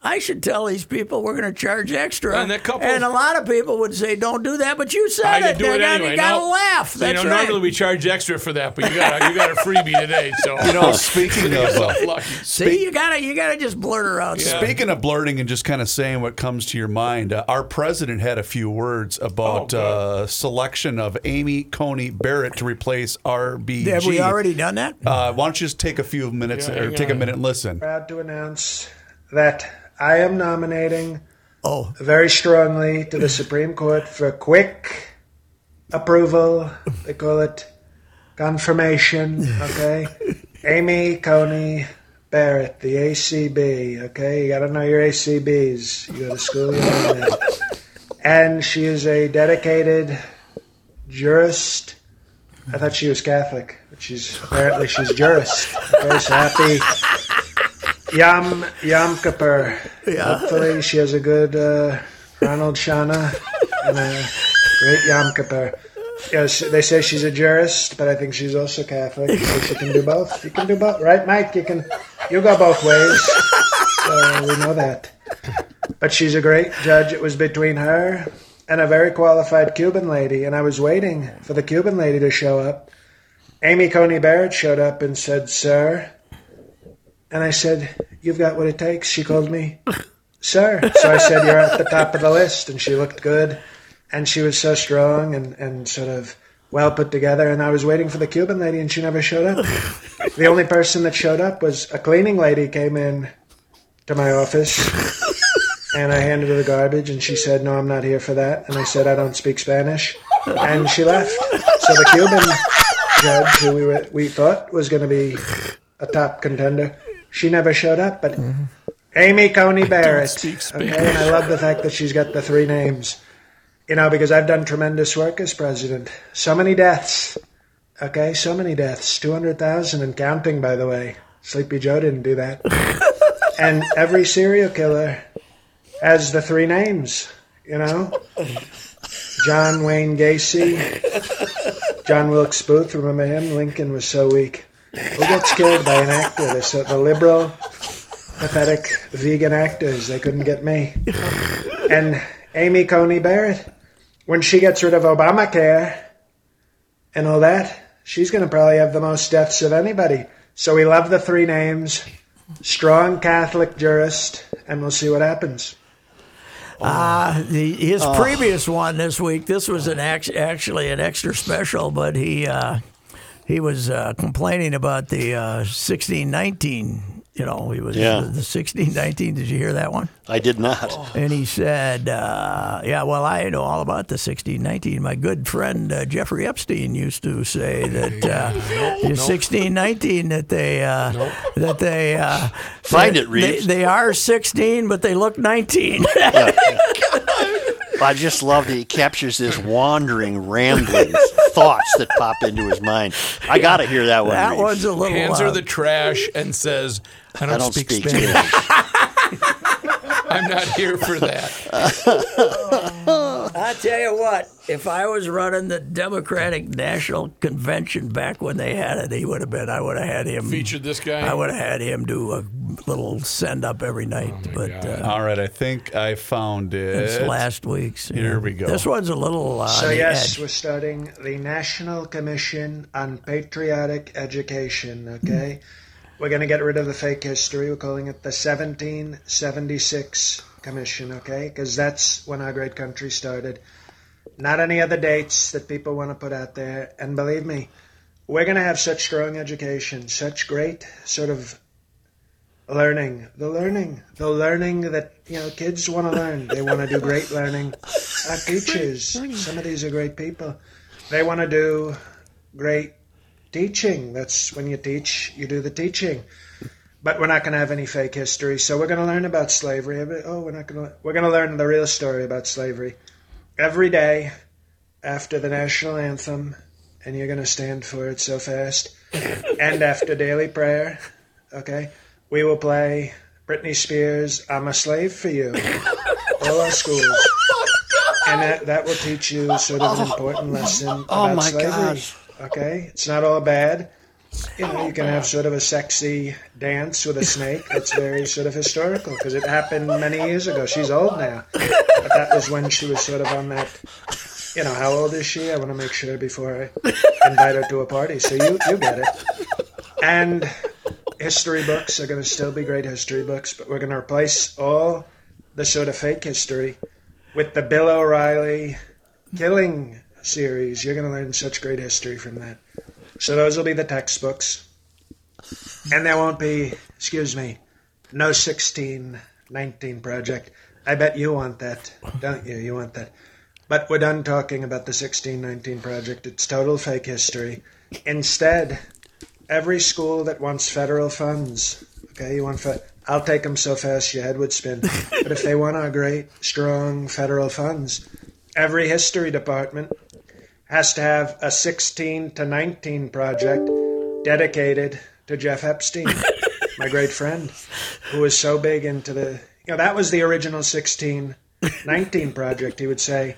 I should tell these people we're going to charge extra. And that couple- and a lot of people would say, "Don't do that," but you said I it. could do They it got- anyway. You got to No. laugh. You That's know, right. normally we charge extra for that, but you got a, you got a freebie today, so You know, speaking [LAUGHS] of uh. See, you got to you got to just blurt her out. Yeah. Speaking of blurting and just kind of saying what comes to your mind, uh, our president had a few words about Oh, uh, selection of Amy Coney Barrett to replace RBG. Have we already done that? Uh, why don't you just take a few minutes Yeah, or hang take a minute and listen? proud to announce that I am nominating oh, very strongly to the Supreme Court for quick approval. They call it confirmation, okay? Amy Coney Barrett, the ACB. Okay, you got to know your ACBs. You go to school, you know that. And she is a dedicated jurist. I thought she was Catholic, but she's apparently she's jurist. Okay, so happy Yom Yom Kippur. Hopefully, she has a good uh, Ronald Shana and a great Yom Kippur. Yes, they say she's a jurist, but I think she's also Catholic, so she can do both. You can do both, right, Mike? You can, you go both ways. So we know that. But she's a great judge. It was between her and a very qualified Cuban lady, and I was waiting for the Cuban lady to show up. Amy Coney Barrett showed up and said, "Sir," and I said, "You've got what it takes." She called me, "Sir," so I said, "You're at the top of the list," and she looked good and she was so strong and, and sort of well put together. And I was waiting for the Cuban lady, and she never showed up. the only person that showed up was a cleaning lady came in to my office, and I handed her the garbage, and she said, "No, I'm not here for that." And I said, "I don't speak Spanish," and she left. So the Cuban judge, who we were, we thought was going to be a top contender, she never showed up. But Amy Coney Barrett, speak okay, and I love the fact that she's got the three names you know, because I've done tremendous work as president. So many deaths. Okay, so many deaths. 200,000 and counting, by the way. Sleepy Joe didn't do that. [LAUGHS] and every serial killer has the three names, you know? John Wayne Gacy, John Wilkes Booth, remember him? Lincoln was so weak. Who gets scared by an actor? They're so, the liberal, pathetic vegan actors. They couldn't get me. And Amy Coney Barrett, when she gets rid of Obamacare and all that, she's going to probably have the most deaths of anybody. So we love the three names strong Catholic jurist, and we'll see what happens. Uh, the, his previous one this week. This was an act, actually an extra special, but he uh, he was uh, complaining about the uh, 1619. You know, he was Yeah. the, the 1619. Did you hear that one? I did not. And he said, uh, "Yeah, well, I know all about the 1619. My good friend uh, Jeffrey Epstein used to say that uh, [LAUGHS] the 1619 that they uh, that they uh, Find it, Reeves. They, they are 16, but they look 19. [LAUGHS] [LAUGHS] I just love that he captures this wandering, rambling thoughts that pop into his mind. I got to hear that one. that Reeves. one's a little. Hands her the trash and says, "I don't, I don't speak, speak Spanish. Spanish. [LAUGHS] I'm not here for that." [LAUGHS] I tell you what, if I was running the Democratic National Convention back when they had it, he would have been. I would have had him Featured this guy. I would have had him do a little send up every night. but uh, All right, I think I found it's it. last week's. Here we go. This one's a little. Uh, So yes, edge. we're starting the National Commission on Patriotic Education. Okay, we're going to get rid of the fake history. We're calling it the 1776 Commission. Okay, because that's when our great country started. Not any other dates that people want to put out there. And believe me, we're going to have such strong education, such great sort of learning. The learning, the learning that you know kids want to learn. They want to do great learning. Our [LAUGHS] teachers, some of these are great people. They want to do great teaching. That's when you teach, you do the teaching. But we're not going to have any fake history. So we're going to learn about slavery. Oh, we're not going to. We're going to learn the real story about slavery every day after the national anthem, and you're going to stand for it so fast. [LAUGHS] and after daily prayer, okay, we will play Britney Spears' "I'm a Slave for You." [LAUGHS] All our schools. Oh and that, that will teach you sort of an important lesson Oh, about my slavery. gosh. Okay, it's not all bad. You know, you can have sort of a sexy dance with a snake. That's very sort of historical because it happened many years ago. She's old now, but that was when she was sort of on that. You know, how old is she? I want to make sure before I invite her to a party. So you you get it. And history books are going to still be great history books, but we're going to replace all the sort of fake history with the Bill O'Reilly killing series. You're going to learn such great history from that. So those will be the textbooks. And there won't be, excuse me, no 1619 project. I bet you want that, don't you? You want that. But we're done talking about the 1619 project. It's total fake history. Instead, every school that wants federal funds, okay, you want fe- I'll take them so fast your head would spin. but if they want our great, strong federal funds, every history department has to have a 16 to 19 project dedicated to Jeff Epstein, [LAUGHS] my great friend, who was so big into the, you know, that was the original 16 19 project. He would say,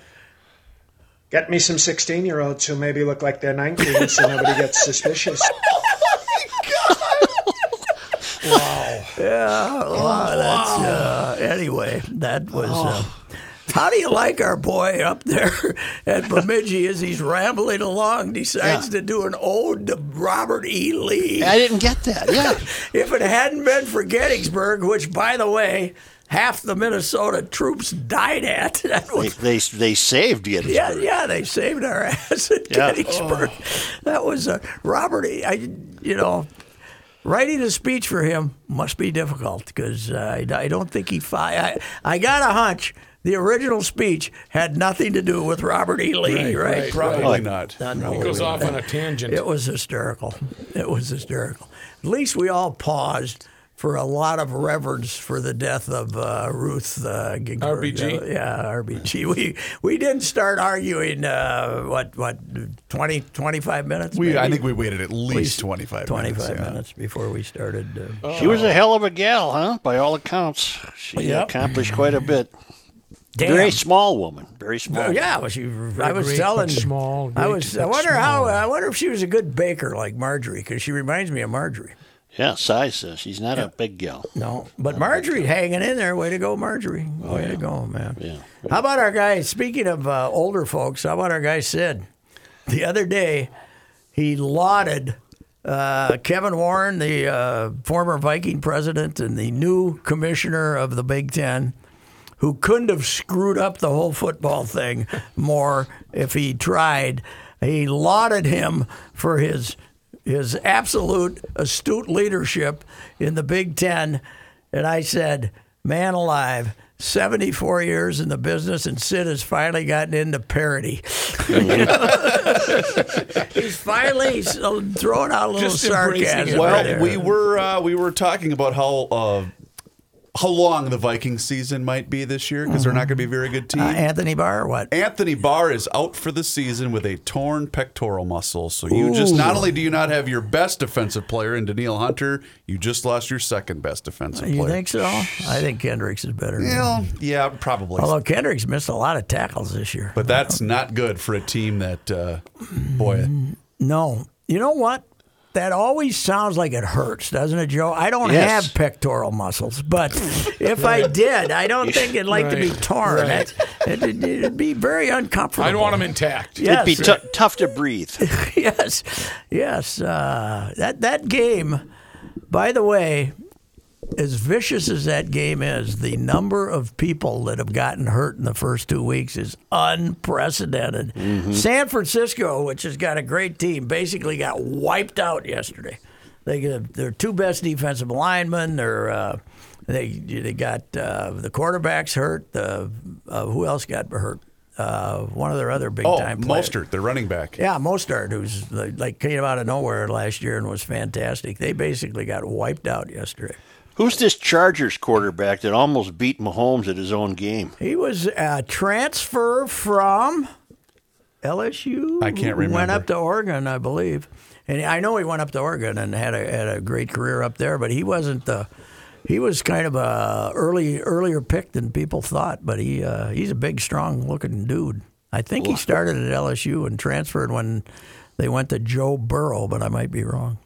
Get me some 16 year olds who maybe look like they're 19 so nobody gets [LAUGHS] suspicious. wow. Yeah, wow, that's uh, anyway. That was. Uh, how do you like our boy up there at Bemidji as he's rambling along? Decides Yeah. to do an ode to Robert E. Lee. I didn't get that. Yeah. [LAUGHS] If it hadn't been for Gettysburg, which, by the way, half the Minnesota troops died at, [LAUGHS] that they, they they saved Gettysburg. yeah, yeah, they saved our ass at Yeah. Gettysburg. That was uh, Robert. E- I, you know, writing a speech for him must be difficult because uh, I, I don't think he. Fi- I, I got a hunch. The original speech had nothing to do with Robert E. Lee, right? right, Probably right. not. Not- He goes off on a tangent. It was hysterical. It was hysterical. At least we all paused for a lot of reverence for the death of uh, Ruth uh, Ginsburg. RBG? Uh, yeah, RBG. [LAUGHS] We we didn't start arguing. Uh, what what 20, 25 minutes? We, I think we waited at least 25 25 minutes. yeah. minutes before we started. Uh, She was a hell of a gal, huh? By all accounts, she Yep. accomplished quite a bit. Damn. Very small woman. Very small. Oh, yeah, well, she. I was great, telling. but small, I was. I but wonder how. I wonder if she was a good baker like Marjorie, because she reminds me of Marjorie. Yeah, size. Uh, she's not a big gal. No, but Marjorie hanging in there. Way to go, Marjorie. Way to go, man. Yeah. How about our guy? Speaking of uh, older folks, how about our guy Sid? The other day, he lauded uh, Kevin Warren, the uh, former Viking president and the new commissioner of the Big Ten, who couldn't have screwed up the whole football thing more if he tried. He lauded him for his his absolute astute leadership in the Big Ten, and I said, "Man alive." 74 years in the business, and Sid has finally gotten into parody. [LAUGHS] He's finally throwing out a little Just embracing sarcasm. it. right Well, we were uh, we were talking about how uh, how long the Viking season might be this year because they're not going to be a very good team. Uh, Anthony Barr, what? Anthony Barr is out for the season with a torn pectoral muscle. So you just not only do you not have your best defensive player in Danielle Hunter, you just lost your second best defensive You player. think so? I think Kendricks is better. Well, yeah, probably. Although Kendricks missed a lot of tackles this year. but that's not good for a team that, uh, boy, No. You know what? That always sounds like it hurts, doesn't it, Joe? I don't Yes. have pectoral muscles, but if I [LAUGHS] did, I don't think it'd like to be torn. Right. That's- It'd, it'd be very uncomfortable. I'd want them intact. Yes. It'd be tou- tough to breathe. [LAUGHS] yes, yes. Uh, that that game, by the way, as vicious as that game is, the number of people that have gotten hurt in the first two weeks is unprecedented. San Francisco, which has got a great team, basically got wiped out yesterday. They their two best defensive linemen. They're uh, they they got uh, the quarterbacks hurt. Uh, uh, who else got hurt? Uh, one of their other big oh, time players. Mostert, the running back. Yeah, Mostert, who's like came out of nowhere last year and was fantastic. They basically got wiped out yesterday. Who's this Chargers quarterback that almost beat Mahomes at his own game? He was a transfer from LSU. I can't remember. Went up to Oregon, I believe, and I know he went up to Oregon and had a had a great career up there. But he wasn't the. He was kind of a early earlier pick than people thought, but he uh, he's a big, strong looking dude. I think he started at LSU and transferred when they went to Joe Burrow, but I might be wrong.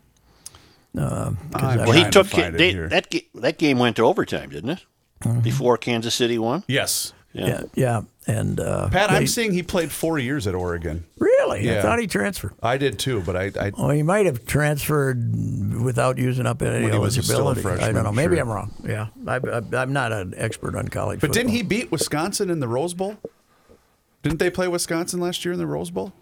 I'm Well, he trying to took they, that. That game went to overtime, didn't it? Before Kansas City won. Yes. Yeah, yeah, and uh, Pat, they- I'm seeing he played four years at Oregon. really. I thought he transferred. I did too, but I, I Well, he might have transferred without using up any When he was eligibility. I don't know. Maybe sure. I'm wrong. Yeah, I, I, I'm not an expert on college. But didn't he beat Wisconsin in the Rose Bowl? Didn't they play Wisconsin last year in the Rose Bowl?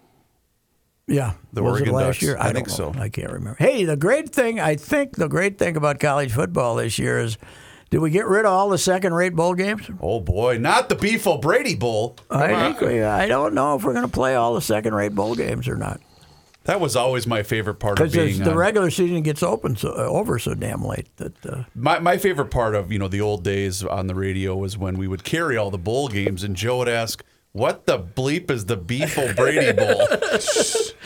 Yeah, The was Oregon it last Ducks? year? I don't think know. so. I can't remember. Hey, the great thing I think the great thing about college football this year is, did we get rid of all the second-rate bowl games? Oh boy, not the Beef O'Brady Bowl. I think we, I don't know if we're going to play all the second-rate bowl games or not. That was always my favorite part of Because being the on- regular season gets open so, uh, over so damn late that uh, My, my favorite part of you know the old days on the radio was when we would carry all the bowl games and Joe would ask, "What the bleep is the Beef Brady [LAUGHS] Bowl?"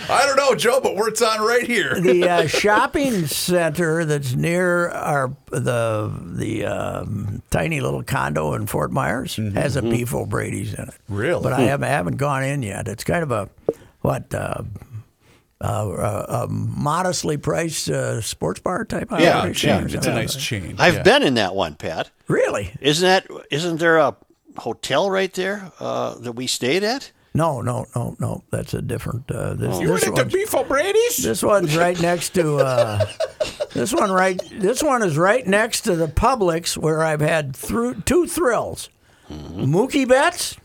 I don't know, Joe, but it's on right here. the uh, shopping center that's near our the the um, tiny little condo in Fort Myers has a beef Brady's in it. Mm-hmm. Really? But I haven't, haven't gone in yet. It's kind of a what. Uh, uh, uh, a modestly priced uh, sports bar type Yeah, operation yeah, or it's a something. nice chain. I've yeah. been in that one, Pat. Really? Isn't that? Isn't there a hotel right there uh, that we stayed at? No, no, no, no. That's a different. Uh, this, You this went into one's- Beef O'Brady's? This one's right next to uh, [LAUGHS] this one. Right, this one is right next to the Publix where I've had through two thrills. Mookie Betts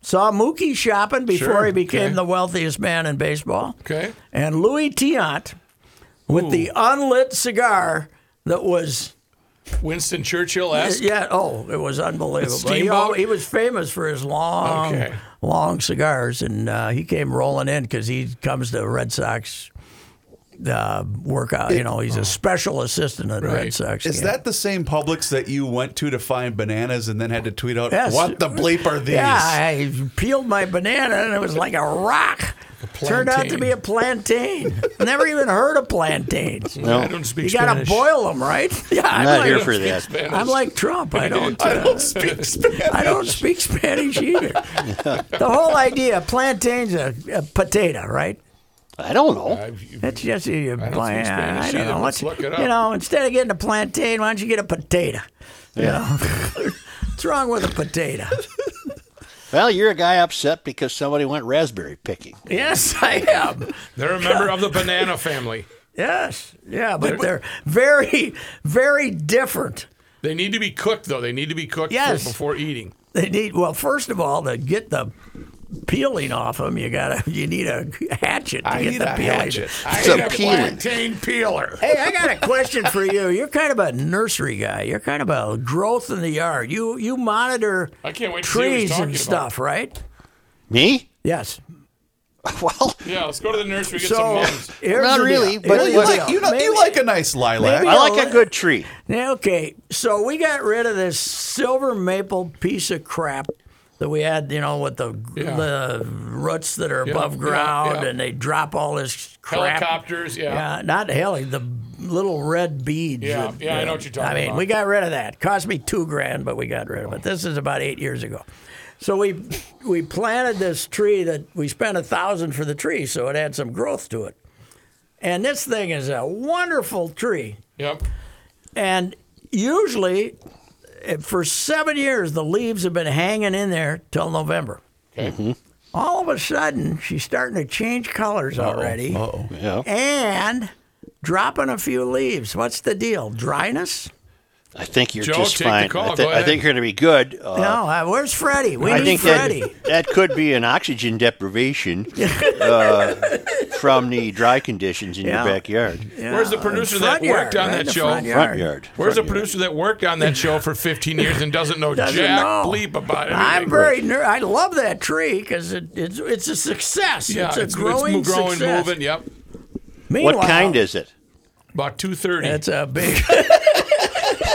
saw Mookie shopping before Sure, he became okay. the wealthiest man in baseball, Okay. and Luis Tiant with the unlit cigar that was Winston Churchill esque. yeah. Oh, it was unbelievable. He, Steamboat? al- he was famous for his long, Okay. long cigars, and uh, he came rolling in because he comes to Red Sox uh, workout. You know, he's a special assistant at the Red Sox. Is game. that the same Publix that you went to to find bananas and then had to tweet out, Yes. "What the bleep are these?" Yeah, I peeled my banana and it was like a rock. Turned out to be a plantain. [LAUGHS] Never even heard of plantains. [LAUGHS] I don't speak You gotta Spanish. boil them, right? [LAUGHS] Yeah, I'm I'm not like, here for that. Spanish. I'm like Trump. I don't. I uh, don't speak Spanish. I don't speak Spanish either. the whole idea, plantain's a, a potato, right? I don't know. I've- It's just you. don't plant- speak Spanish I don't either. know. Let's What's- look it up. You know, instead of getting a plantain, why don't you get a potato? You know? What's wrong with a potato? Well, you're a guy upset because somebody went raspberry picking. yes, [LAUGHS] I am. They're a member of the banana family. Yes, yeah, but they're very, very different. They need to be cooked, though. They need to be cooked Yes. before eating. They need well, first of all, to get the peeling off them, you gotta [LAUGHS] you need a hatchet to I get need the a peeling. hatchet. [LAUGHS] I It's a need a peeling. plantain peeler. Hey, I got a [LAUGHS] question for you. You're kind of a nursery guy. You're kind of a growth in the yard. You you monitor I can't wait to see what he's trees talking and about. stuff, right? Me? Yes. Well, Yeah, let's go to the nursery get some So mums. here's Not the really, deal. but Here's you, like, deal. you, know, Maybe- you like a nice lilac. maybe I like a good tree. Yeah, okay, so we got rid of this silver maple piece of crap that we had, you know, with the Yeah. the roots that are Yeah, above ground, yeah. and they drop all this crap. Helicopters, yeah. Yeah, not heli, the little red beads. Yeah, that- yeah, I know what you're talking I mean, about. we got rid of that. Cost me two grand, but we got rid of it. This is about eight years ago. So we we planted this tree that we spent a thousand for the tree, so it had some growth to it. And this thing is a wonderful tree. Yep. And usually, for seven years, the leaves have been hanging in there till November. Okay. Mm-hmm. All of a sudden, she's starting to change colors already Uh-oh. Yeah. and dropping a few leaves. What's the deal? Dryness? I think you're Joe, just fine. I, thi- Go I think you're going to be good. Uh, no, uh, where's Freddie? We I need think Freddie. that, that could be an oxygen deprivation [LAUGHS] uh, from the dry conditions in Yeah. your backyard. Where's the producer that yard, worked on right? that show? front Front yard. Where's the producer that worked on that show for 15 years and doesn't know Doesn't jack know. bleep about it? I'm very ner- I love that tree because it, it's it's a success. Yeah, it's a it's, growing, it's growing, success. moving. Yep. Meanwhile, What kind is it? About 2:30. It's a big. [LAUGHS]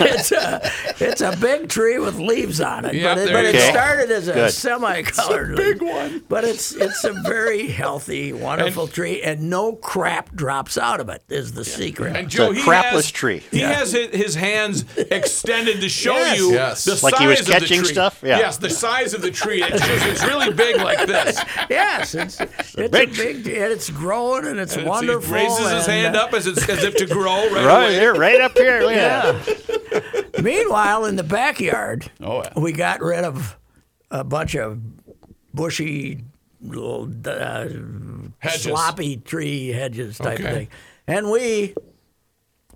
it's a it's a big tree with leaves on it, Yeah, but, it, but it started as a Good. semi-colored big one. But it's it's a very healthy, [LAUGHS] wonderful tree, and no crap drops out of it. Is the secret. And Joe, a crapless has, tree. He has his, his hands extended to show Yes. you Yes. the Like size he was of the catching tree. stuff? Yeah. Yes, the size of the tree. It's, just, it's really big like this. [LAUGHS] yes, it's it's a big big, and it's growing and it's And it's- wonderful. He raises his and, hand uh, up as, it's, as if to grow right, Right away. there, right up here. Look. Yeah. [LAUGHS] Meanwhile, in the backyard, Oh, yeah. we got rid of a bunch of bushy, little uh, sloppy tree hedges type of Okay. thing, and we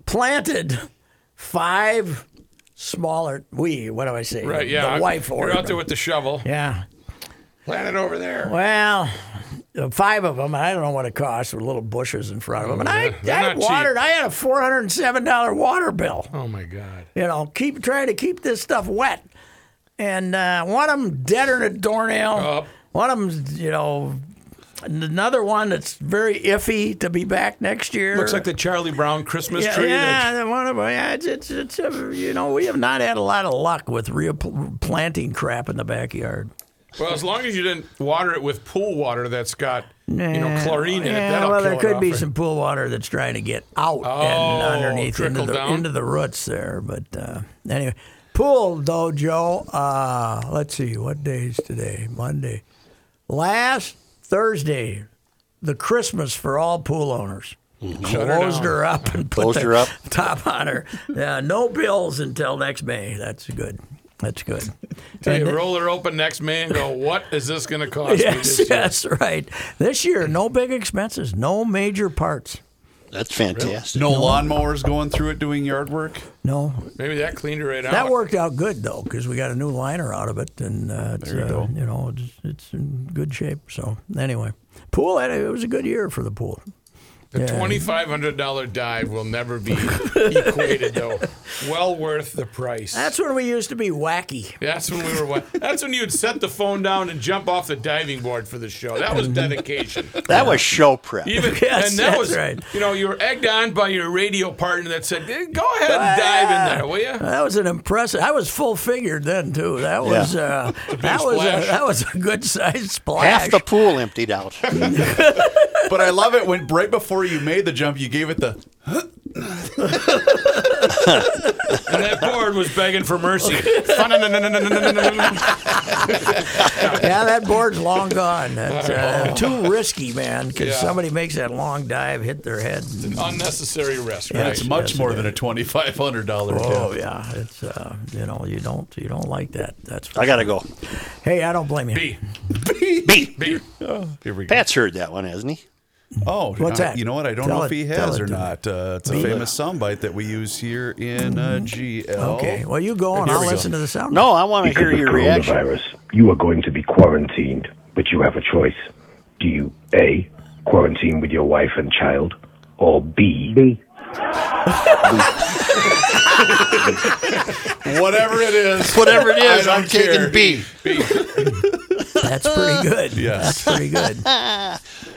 planted five smaller. We, what do I say? Right, yeah. The wife You're out there with the shovel. Yeah. Plant it over there. Well, five of them. I don't know what it cost with little bushes in front of them. And I, I not cheap. watered. I had a four hundred and seven dollar water bill. Oh, my God. you know, keep trying to keep this stuff wet. And uh, one of them deader than a doornail. Up. One of them's, you know, another one that's very iffy to be back next year. Looks like the Charlie Brown Christmas yeah, tree. Yeah, that- one of yeah, it's, it's, it's uh, you know we have not had a lot of luck with replanting crap in the backyard. Well, as long as you didn't water it with pool water that's got you know chlorine in it, that'll well, kill there could off be it. some pool water that's trying to get out Oh, and underneath into the, down? into the roots there. But uh, anyway, pool though, Joe. Uh, let's see, what day is today? Monday. Last Thursday, the Christmas for all pool owners. Shut her Closed down. her up and put Closed the her up. [LAUGHS] top on her. Yeah, no bills until next May. That's good. That's good. [LAUGHS] Tell you, And- roll her open next May and go, what is this going to cost me Yes, this yes, right. This year, no big expenses, no major parts. That's fantastic. No lawnmowers going through it doing yard work. No, Maybe that cleaned it right out. that worked out good though because we got a new liner out of it, and uh, it's, There you uh, go. you know it's, it's in good shape. So anyway, pool it was a good year for the pool. The Yeah. twenty-five hundred dollar dive will never be [LAUGHS] equated, though. Well worth the price. That's when we used to be wacky. That's when we were. wa- That's when you'd set the phone down and jump off the diving board for the show. That was dedication. [LAUGHS] That was show prep. Even [LAUGHS] Yes, and that that's was right. You know, you were egged on by your radio partner that said, "Eh, "Go ahead and dive in there, will you?" That was an impressive. I was full figured then too. That was uh, that was a, that was a good sized splash. Half the pool emptied out. But I love it when right before you made the jump, you gave it the. And that board was begging for mercy. [LAUGHS] yeah, that board's long gone. That's uh, [LAUGHS] too risky, man. Because Yeah. somebody makes that long dive, hit their head. and- Unnecessary risk, Yeah, right? It's much yes, more it than a twenty five hundred dollar Oh tip. yeah, it's uh, you know you don't you don't like that. That's I gotta sure. go. Hey, I don't blame you. B. [LAUGHS] B. B. Here we go. Pat's heard that one, hasn't he? Oh, What's I- that? You know what? I don't Tell know if he tell has it or not. Uh, it's a Me? famous soundbite that we use here in uh, GL. Okay, well you go on. Here I'll we go. listen to the sound. No, I want to hear of your reaction. coronavirus, you are going to be quarantined, but you have a choice. Do you A, quarantine with your wife and child, or B, [LAUGHS] Whatever it is. Whatever it is, I I'm don't care. taking B. That's pretty good. Yes. That's pretty good. [LAUGHS]